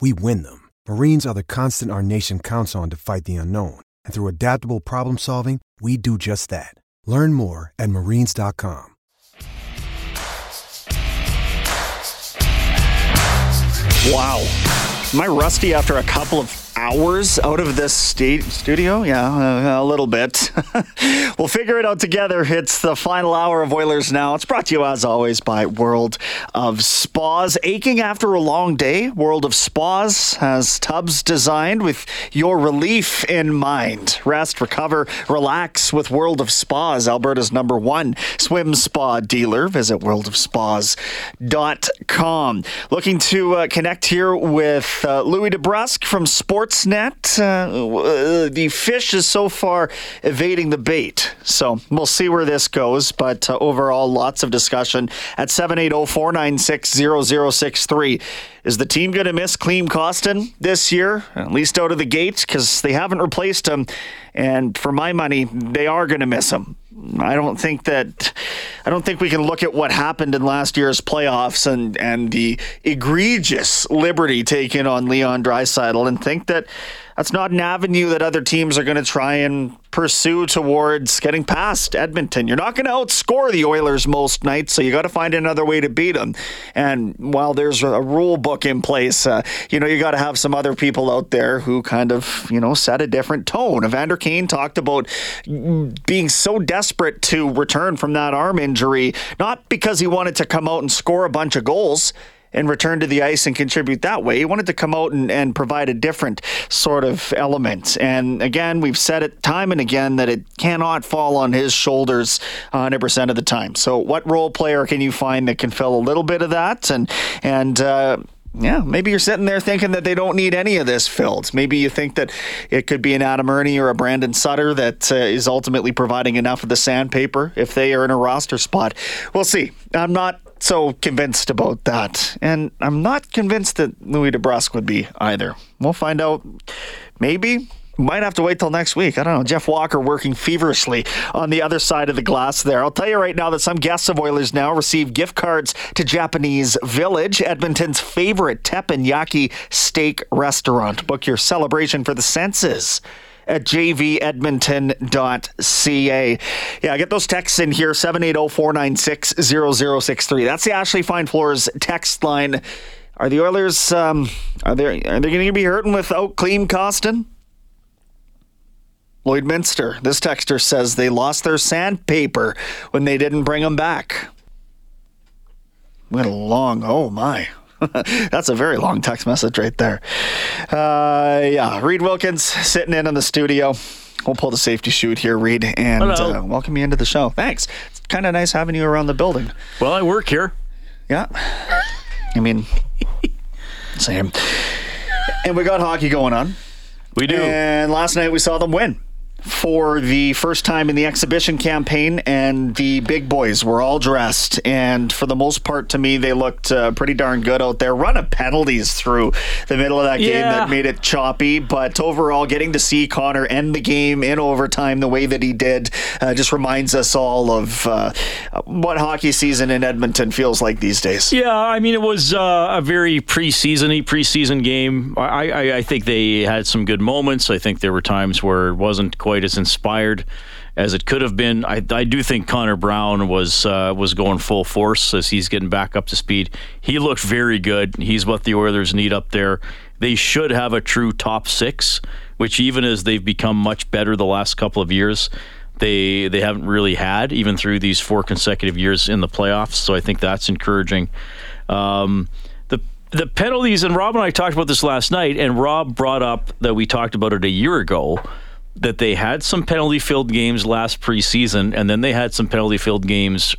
we win them. Marines are the constant our nation counts on to fight the unknown. And through adaptable problem solving, we do just that. Learn more at marines.com. Wow. Am I rusty after a couple of hours out of this sta- studio? Yeah, uh, a little bit. we'll figure it out together. It's the final hour of Oilers Now. It's brought to you, as always, by World of Spas. Aching after a long day, World of Spas has tubs designed with your relief in mind. Rest, recover, relax with World of Spas, Alberta's number one swim spa dealer. Visit worldofspas.com. Looking to uh, connect here with uh, Louis DeBrusk from Sportsnet. Uh, the fish is so far evading the bait. So we'll see where this goes. But uh, overall, lots of discussion at 780 496 0063. Is the team going to miss Klim Kostin this year, at least out of the gate? Because they haven't replaced him. And for my money, they are going to miss him. I don't think that I don't think we can look at what happened in last year's playoffs and and the egregious liberty taken on Leon Draisaitl and think that that's not an avenue that other teams are going to try and pursue towards getting past Edmonton. You're not going to outscore the Oilers most nights, so you got to find another way to beat them. And while there's a rule book in place, uh, you know, you got to have some other people out there who kind of, you know, set a different tone. Evander Kane talked about being so desperate to return from that arm injury, not because he wanted to come out and score a bunch of goals and return to the ice and contribute that way. He wanted to come out and, and provide a different sort of element. And again, we've said it time and again that it cannot fall on his shoulders 100% of the time. So, what role player can you find that can fill a little bit of that? And, and, uh, yeah, maybe you're sitting there thinking that they don't need any of this filled. Maybe you think that it could be an Adam Erne or a Brandon Sutter that uh, is ultimately providing enough of the sandpaper if they are in a roster spot. We'll see. I'm not so convinced about that. And I'm not convinced that Louis DeBrusk would be either. We'll find out maybe might have to wait till next week. I don't know. Jeff Walker working feverishly on the other side of the glass there. I'll tell you right now that some guests of Oilers now receive gift cards to Japanese Village, Edmonton's favorite teppanyaki steak restaurant. Book your celebration for the senses at jvedmonton.ca. Yeah, get those texts in here 780 496 0063. That's the Ashley Fine Floors text line. Are the Oilers um, are they are they going to be hurting without Klim Kostin? Lloyd Minster. This texter says they lost their sandpaper when they didn't bring them back. Went a long, oh my. That's a very long text message right there. Uh, yeah, Reid Wilkins sitting in in the studio. We'll pull the safety chute here, Reid, and uh, welcome you into the show. Thanks. It's kind of nice having you around the building. Well, I work here. Yeah. I mean, same. And we got hockey going on. We do. And last night we saw them win for the first time in the exhibition campaign, and the big boys were all dressed. And for the most part, to me, they looked uh, pretty darn good out there. Run of penalties through the middle of that game Yeah. that made it choppy, but overall, getting to see Connor end the game in overtime the way that he did uh, just reminds us all of uh, what hockey season in Edmonton feels like these days. Yeah, I mean, it was uh, a very preseason-y preseason game. I, I, I think they had some good moments. I think there were times where it wasn't quite as inspired as it could have been. I, I do think Connor Brown was uh, was going full force as he's getting back up to speed. He looked very good. He's what the Oilers need up there. They should have a true top six, which even as they've become much better the last couple of years, they they haven't really had even through these four consecutive years in the playoffs. So I think that's encouraging. Um, the the penalties and Rob and I talked about this last night, and Rob brought up that we talked about it a year ago that they had some penalty filled games last preseason, and then they had some penalty filled games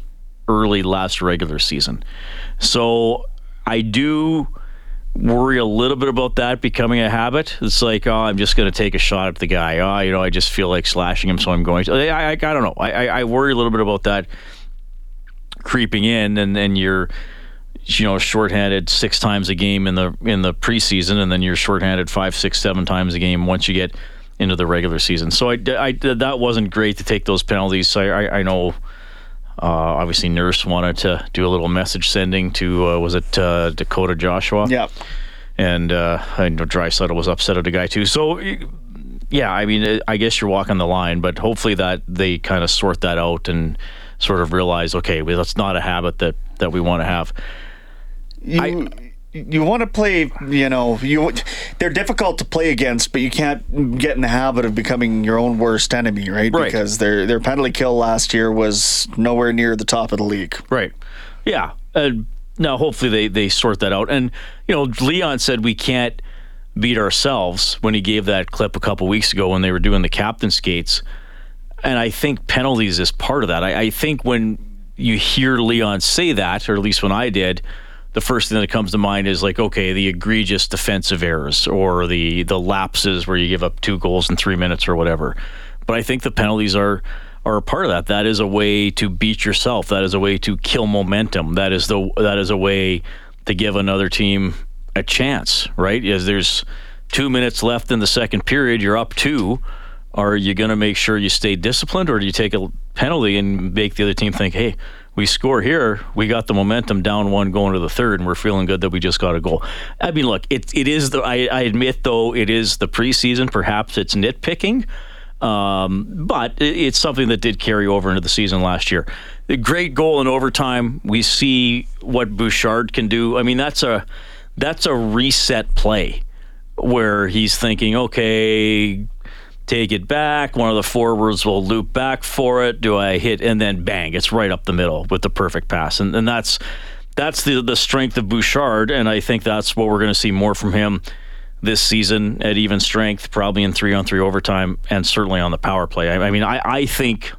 early last regular season. So I do worry a little bit about that becoming a habit. It's like, oh, I'm just going to take a shot at the guy. Oh, you know, I just feel like slashing him, so I'm going to. I, I, I don't know. I, I worry a little bit about that creeping in, and then you're, you know, shorthanded six times a game in the in the preseason, and then you're shorthanded five, six, seven times a game once you get into the regular season. So I, I that wasn't great to take those penalties. So I, I know. Uh, obviously, Nurse wanted to do a little message sending to uh, was it uh, Dakota Joshua? Yeah. And uh, I know Draisaitl was upset at the guy too. So, yeah, I mean, I guess you're walking the line, but hopefully that they kind of sort that out and sort of realize, okay, well, that's not a habit that that we want to have. You, I, you want to play, you know, you they're difficult to play against, but you can't get in the habit of becoming your own worst enemy, right? Right. Because their their penalty kill last year was nowhere near the top of the league. Right. Yeah. Uh, now, hopefully they they sort that out. And you know, Leon said we can't beat ourselves when he gave that clip a couple weeks ago when they were doing the captain skates. And I think penalties is part of that. I, I think when you hear Leon say that, or at least when I did the first thing that comes to mind is like, okay, the egregious defensive errors or the the lapses where you give up two goals in three minutes or whatever. But I think the penalties are are a part of that. That is a way to beat yourself. That is a way to kill momentum. That is the that is a way to give another team a chance, right? As there's two minutes left in the second period, you're up two. Are you going to make sure you stay disciplined, or do you take a penalty and make the other team think, hey, we score here, we got the momentum down one going to the third, and we're feeling good that we just got a goal. I mean, look, it it is the I, I admit though it is the preseason. Perhaps it's nitpicking, um, but it's something that did carry over into the season last year. The great goal in overtime. We see what Bouchard can do. I mean, that's a that's a reset play where he's thinking, okay, take it back. One of the forwards will loop back for it. Do I hit? And then bang, it's right up the middle with the perfect pass. And, and that's that's the the strength of Bouchard, and I think that's what we're going to see more from him this season at even strength, probably in three on three overtime, and certainly on the power play. I, I mean, I, I think.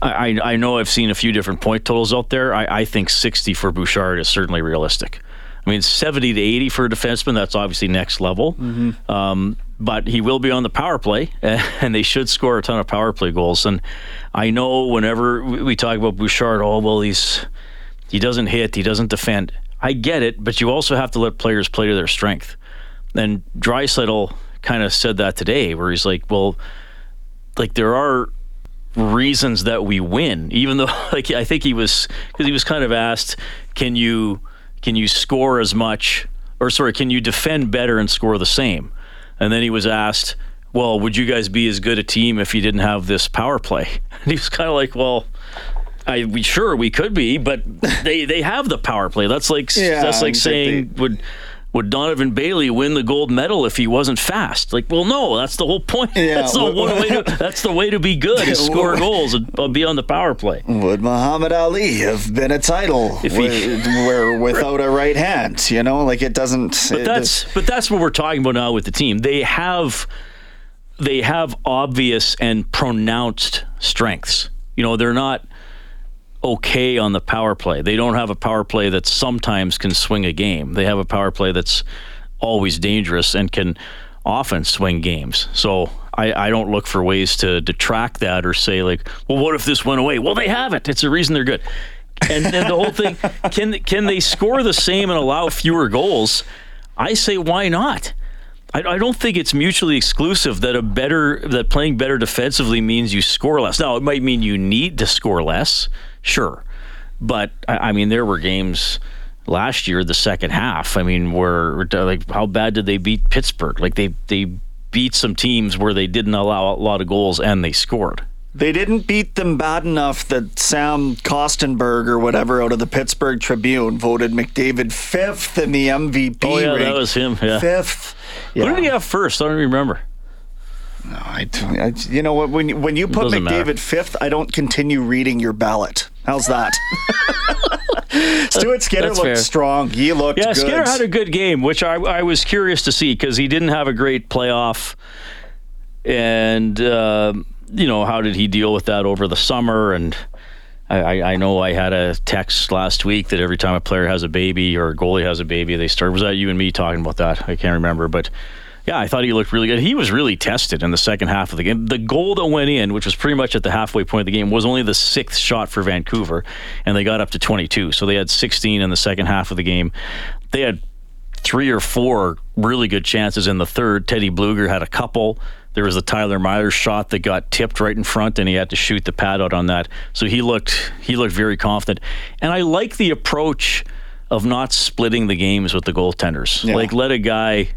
I, I know I've seen a few different point totals out there. I, I think 60 for Bouchard is certainly realistic. I mean, 70 to 80 for a defenseman, that's obviously next level. Mm-hmm. Um, but he will be on the power play, and they should score a ton of power play goals. And I know whenever we talk about Bouchard, oh well, he's he doesn't hit, he doesn't defend. I get it, but you also have to let players play to their strength. And Draisaitl kind of said that today, where he's like, well, like there are reasons that we win, even though like I think he was because he was kind of asked, can you can you score as much or sorry, can you defend better and score the same? And then he was asked, well, would you guys be as good a team if you didn't have this power play? And he was kind of like, well, I we sure we could be, but they they have the power play. That's like Yeah, that's like exactly. saying would would Donovan Bailey win the gold medal if he wasn't fast? Like, well, no, that's the whole point. Yeah, that's the way to that's the way to be good is score goals and uh, be on the power play. Would Muhammad Ali have been a title If he- where without a right hand? You know, like it doesn't. But that's but that's what we're talking about now with the team. They have they have obvious and pronounced strengths. You know, they're not okay on the power play. They don't have a power play that sometimes can swing a game. They have a power play that's always dangerous and can often swing games. So I, I don't look for ways to detract that or say like, well, what if this went away? Well, they haven't. It's a reason they're good. And then the whole thing, can can they score the same and allow fewer goals? I say why not? I, I don't think it's mutually exclusive that a better that playing better defensively means you score less. Now it might mean you need to score less, sure, but I, I mean there were games last year, the second half. I mean, where like how bad did they beat Pittsburgh? Like they they beat some teams where they didn't allow a lot of goals and they scored. They didn't beat them bad enough that Sam Kostenberg or whatever out of the Pittsburgh Tribune voted McDavid fifth in the MVP. Oh yeah, that was him. Yeah. fifth. Who did he have first? I don't remember. No, I, I- you know what? When you- when you put McDavid matter. fifth, I don't continue reading your ballot. How's that? Stuart Skinner That's looked fair. strong. He looked Yeah, good. Skinner had a good game, which I, I was curious to see because he didn't have a great playoff. And, uh, you know, how did he deal with that over the summer? And I, I know I had a text last week that every time a player has a baby or a goalie has a baby, they start. Was that you and me talking about that? I can't remember, but yeah, I thought he looked really good. He was really tested in the second half of the game. The goal that went in, which was pretty much at the halfway point of the game, was only the sixth shot for Vancouver, and they got up to 22. So they had 16 in the second half of the game. They had three or four really good chances in the third. Teddy Blueger had a couple. There was a Tyler Myers shot that got tipped right in front, and he had to shoot the pad out on that. So he looked he looked very confident, and I like the approach of not splitting the games with the goaltenders. Yeah. Like let a guy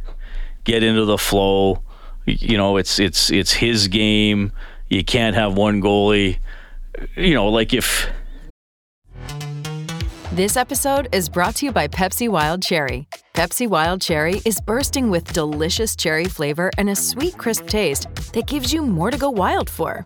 get into the flow. You know, it's it's it's his game. You can't have one goalie. You know, like if This episode is brought to you by Pepsi Wild Cherry. Pepsi Wild Cherry is bursting with delicious cherry flavor and a sweet, crisp taste that gives you more to go wild for.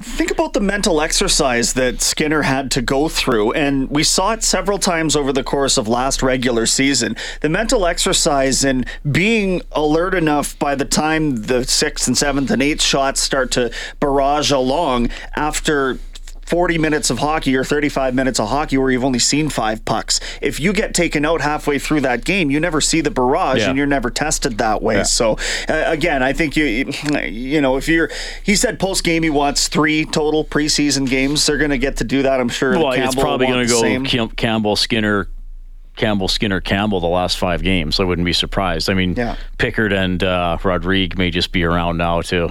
Think about the mental exercise that Skinner had to go through, and we saw it several times over the course of last regular season. The mental exercise in being alert enough by the time the sixth and seventh and eighth shots start to barrage along after 40 minutes of hockey or 35 minutes of hockey where you've only seen five pucks. If you get taken out halfway through that game, you never see the barrage Yeah. and you're never tested that way. So uh, again, I think you you know, if you're he said post game he wants 3 total preseason games. They're going to get to do that, I'm sure. well, it's probably going to go same. Campbell, Skinner, Campbell, Skinner, Campbell the last five games. I wouldn't be surprised. I mean, Yeah. Pickard and uh, Rodrigue may just be around now to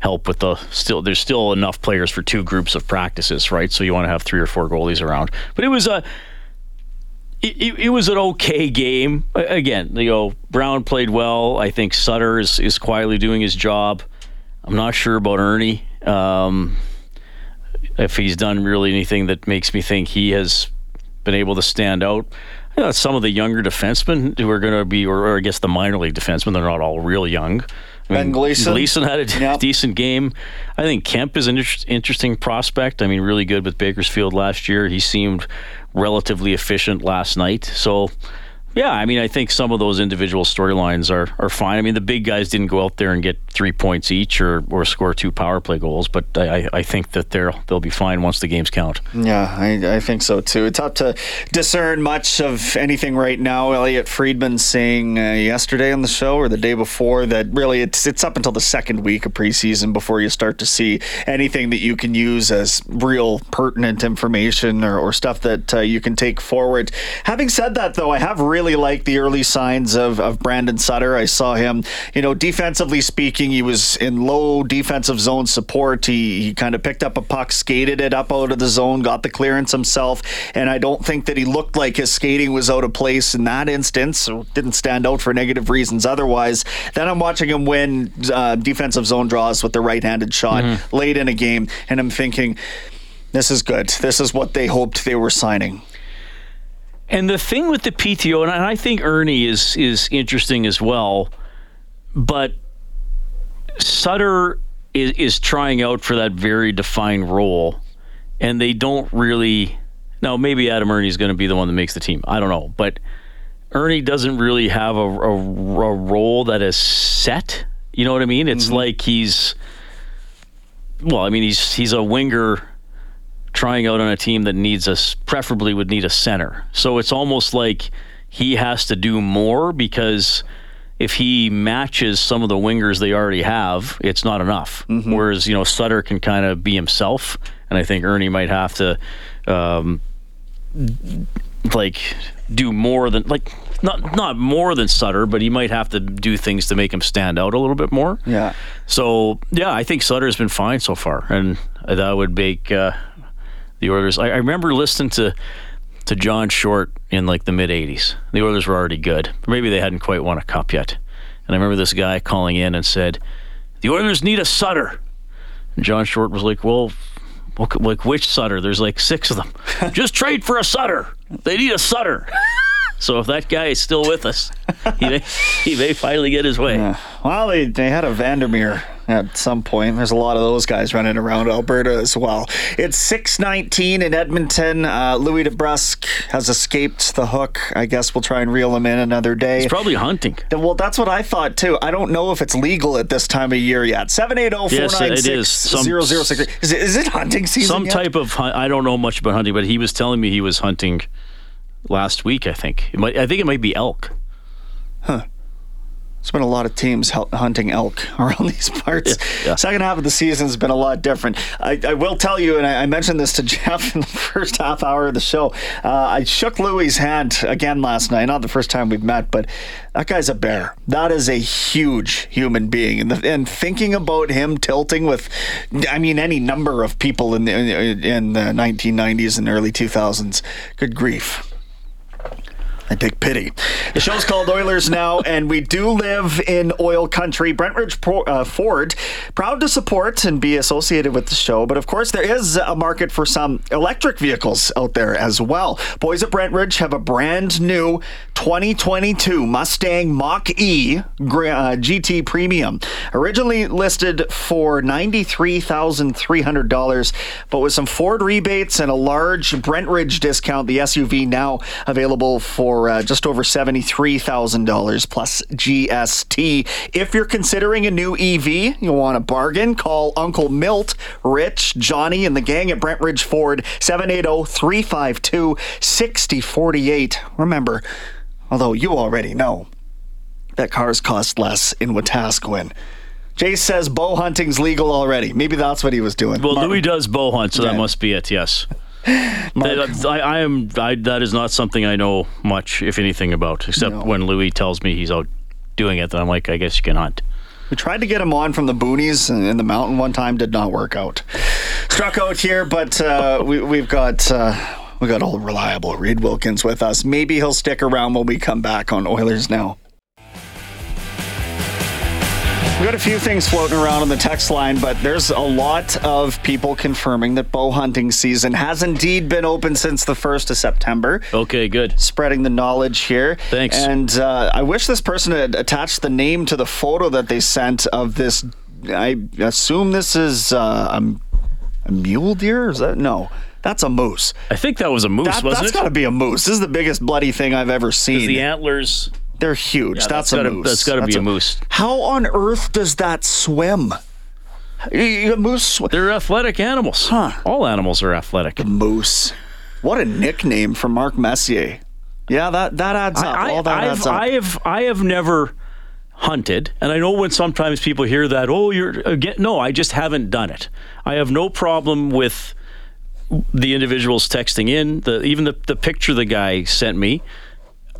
help with the still. There's still enough players for two groups of practices, right? So you want to have three or four goalies around. But it was a. It, it, was an okay game. Again, you know, Brown played well. I think Sutter is, is quietly doing his job. I'm not sure about Erne. Um, if he's done really anything that makes me think he has been able to stand out. You know, some of the younger defensemen who are going to be, or, or I guess the minor league defensemen, they're not all real young. I Ben Gleason. Gleason had a Yep. decent game. I think Kemp is an inter- interesting prospect. I mean, really good with Bakersfield last year. He seemed relatively efficient last night. So, yeah, I mean, I think some of those individual storylines are, are fine. I mean, the big guys didn't go out there and get three points each or, or score two power play goals, but I, I- think that they're, they'll be fine once the games count. Yeah, I, I think so too. It's tough to discern much of anything right now. Elliotte Friedman saying uh, yesterday on the show or the day before that really it's it's up until the second week of preseason before you start to see anything that you can use as real pertinent information or, or stuff that uh, you can take forward. Having said that, though, I have really liked the early signs of, of Brandon Sutter. I saw him, you know, defensively speaking, he was in low defensive zone support. He, he kind of picked up a puck, skated it up out of the zone, got the clearance himself, and I don't think that he looked like his skating was out of place in that instance. So didn't stand out for negative reasons otherwise. Then I'm watching him win uh, defensive zone draws with the right-handed shot late in a game, and I'm thinking, this is good. This is what they hoped they were signing. And the thing with the PTO, and I think Erne is is interesting as well, but Sutter is, is trying out for that very defined role, and they don't really. Now, maybe Adam Erne is going to be the one that makes the team. I don't know, but Erne doesn't really have a, a, a role that is set. You know what I mean? It's mm-hmm. like he's. Well, I mean, he's he's a winger trying out on a team that needs us preferably would need a center. So it's almost like he has to do more because if he matches some of the wingers they already have, it's not enough. Whereas you know Sutter can kind of be himself, and I think Erne might have to um, like do more than like not not more than Sutter, but he might have to do things to make him stand out a little bit more. Yeah. So yeah, I think Sutter's been fine so far, and that would make uh, the Oilers. I, I remember listening to to John Short in like the mid '80s. The Oilers were already good, maybe they hadn't quite won a cup yet. And I remember this guy calling in and said, "The Oilers need a Sutter." And John Short was like, "Well." Like which Sutter? There's like six of them. Just trade for a Sutter. They need a Sutter. So if that guy is still with us, he may, he may finally get his way. Yeah. Well, they, they had a Vandermeer at some point. There's a lot of those guys running around Alberta as well. It's 619 in Edmonton. Uh, Louis DeBrusk has escaped the hook. I guess we'll try and reel him in another day. He's probably hunting. Well, that's what I thought too. I don't know if it's legal at this time of year yet. 780 Yes, it is. Some- 0063. Is it hunting season? Some yet? type of hunt. I don't know much about hunting, but he was telling me he was hunting last week. I think. It might, I think it might be elk. There's been a lot of teams hunting elk around these parts. yeah. Second half of the season has been a lot different. I, I will tell you, and I, I mentioned this to Jeff in the first half hour of the show. Uh, I shook Louie's hand again last night. Not the first time we've met, but that guy's a bear. That is a huge human being, and, the, and thinking about him tilting with, I mean, any number of people in the, in the 1990s and early 2000s. Good grief. I take pity. The show's called Oilers Now, and we do live in oil country. Brentridge Pro- uh, Ford, proud to support and be associated with the show, but of course, there is a market for some electric vehicles out there as well. Boys at Brentridge have a brand new 2022 Mustang Mach E uh, GT Premium, originally listed for $93,300, but with some Ford rebates and a large Brentridge discount, the SUV now available for uh, just over $73,000 plus GST. If you're considering a new EV, you want a bargain, call Uncle Milt, Rich, Johnny, and the gang at Brentridge Ford, oh, 780 352 6048. Remember, although you already know that cars cost less in Wetaskiwin. Jace says bow hunting's legal already. Maybe that's what he was doing. Well, Mar- Louis does bow hunt, so Yeah. that must be it. Yes. That- I, I am. I, that is not something I know much, if anything, about. Except No. when Louis tells me he's out doing it, then I'm like, I guess you can hunt. We tried to get him on from the boonies in the mountain one time, did not work out. Struck out here, but uh, we, we've got uh, we got old reliable Reid Wilkins with us. Maybe he'll stick around when we come back on Oilers Now. We got a few things floating around on the text line, but there's a lot of people confirming that bow hunting season has indeed been open since the 1st of September Okay, good. spreading the knowledge here. Thanks. And uh, I wish this person had attached the name to the photo that they sent of this. I assume this is uh, a, a mule deer. Is that no? That's a moose. I think that was a moose, That, wasn't has it? That's got to be a moose. This is the biggest bloody thing I've ever seen. the antlers. They're huge. Yeah, that's, that's a gotta- moose. that's gotta be a moose. How on earth does that swim? A moose. Sw- They're athletic animals. Huh. All animals are athletic. moose. What a nickname for Mark Messier. Yeah, that that adds up. I, All that I've, adds up. I have I have never hunted, and I know when sometimes people hear that, oh, you're uh, again. No, I just haven't done it. I have no problem with the individuals texting in. The even the the picture the guy sent me.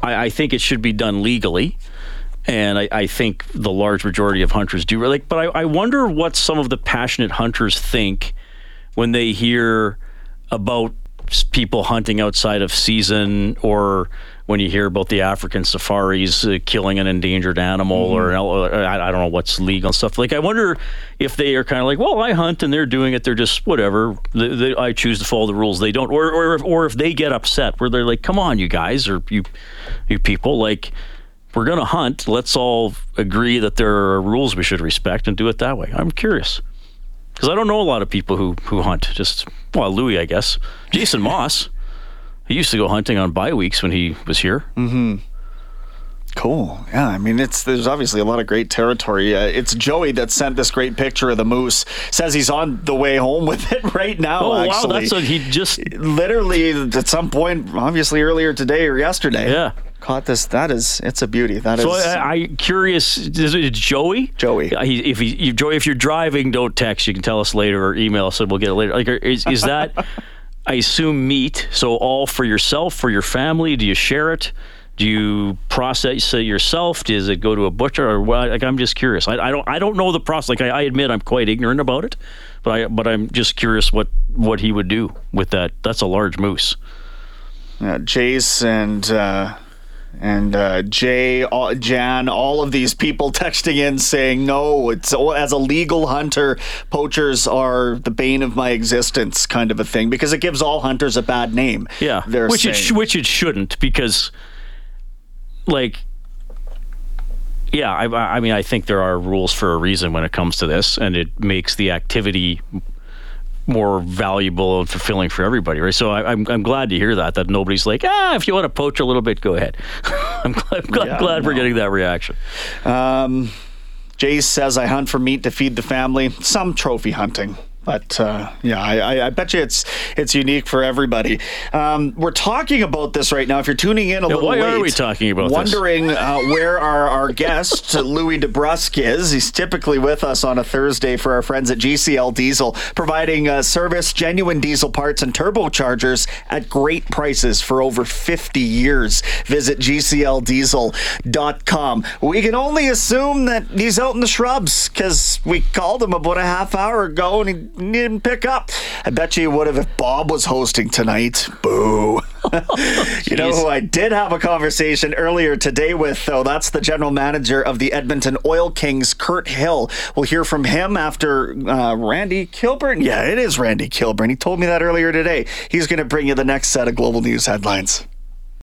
I, I think it should be done legally. And I, I think the large majority of hunters do. Like, but I, I wonder what some of the passionate hunters think when they hear about people hunting outside of season or when you hear about the African safaris uh, killing an endangered animal or, an or I, I don't know what's legal and stuff. Like, I wonder if they are kind of like, well, I hunt and they're doing it. They're just whatever. They, they, I choose to follow the rules. They don't. Or, or, if- or if they get upset where they're like, come on, you guys or you, you people, like, we're going to hunt. Let's all agree that there are rules we should respect and do it that way. I'm curious because I don't know a lot of people who who hunt. Just well, Louis, I guess. Jason Maas. He used to go hunting on bye weeks when he was here. Mm-hmm. Cool. Yeah, I mean, it's there's obviously a lot of great territory. Uh, it's Joey that sent this great picture of the moose. Says he's on the way home with it right now. Oh wow, that's what he just. literally at some point, obviously earlier today or yesterday. Yeah. caught this. That is, it's a beauty. That is. So I, I curious. Is it Joey? Joey. Uh, He, if he, Joey, if you're driving, don't text. You can tell us later or email us, and we'll get it later. Like, is, is that? I assume meat. So all for yourself, for your family. Do you share it? Do you process it yourself? Does it go to a butcher or what? Like, I'm just curious. I, I don't. I don't know the process. Like I, I admit, I'm quite ignorant about it, but I. But I'm just curious what what he would do with that. That's a large moose. uh, Jace and uh, and uh, Jay, all, Jan, all of these people texting in saying, "No, it's as a legal hunter, poachers are the bane of my existence," kind of a thing, because it gives all hunters a bad name. Yeah, they're which it sh- which it shouldn't because like, yeah, I, I mean, I think there are rules for a reason when it comes to this, and it makes the activity more valuable and fulfilling for everybody, right? So I, am I'm, I'm glad to hear that that nobody's like, ah, if you want to poach a little bit, go ahead. I'm glad, glad, Yeah, glad we're getting that reaction. Um, Jay says, I hunt for meat to feed the family. Some trophy hunting. But uh, yeah, I, I, bet you it's it's unique for everybody. Um, we're talking about this right now. If you're tuning in a Yeah, little why late, are we talking about this? wondering uh, where our, our guest Louis DeBrusk is. He's typically with us on a Thursday for our friends at GCL Diesel, providing uh, service, genuine diesel parts, and turbochargers at great prices for over 50 years. Visit GCLDiesel.com. We can only assume that he's out in the shrubs because we called him about a half hour ago and he didn't pick up. I bet you would have if Bob was hosting tonight. Boo. you know who I did have a conversation earlier today with, though? That's the general manager of the Edmonton Oil Kings, Kirt Hill. We'll hear from him after uh, Randy Kilburn. Yeah, it is Randy Kilburn. He told me that earlier today. He's going to bring you the next set of global news headlines.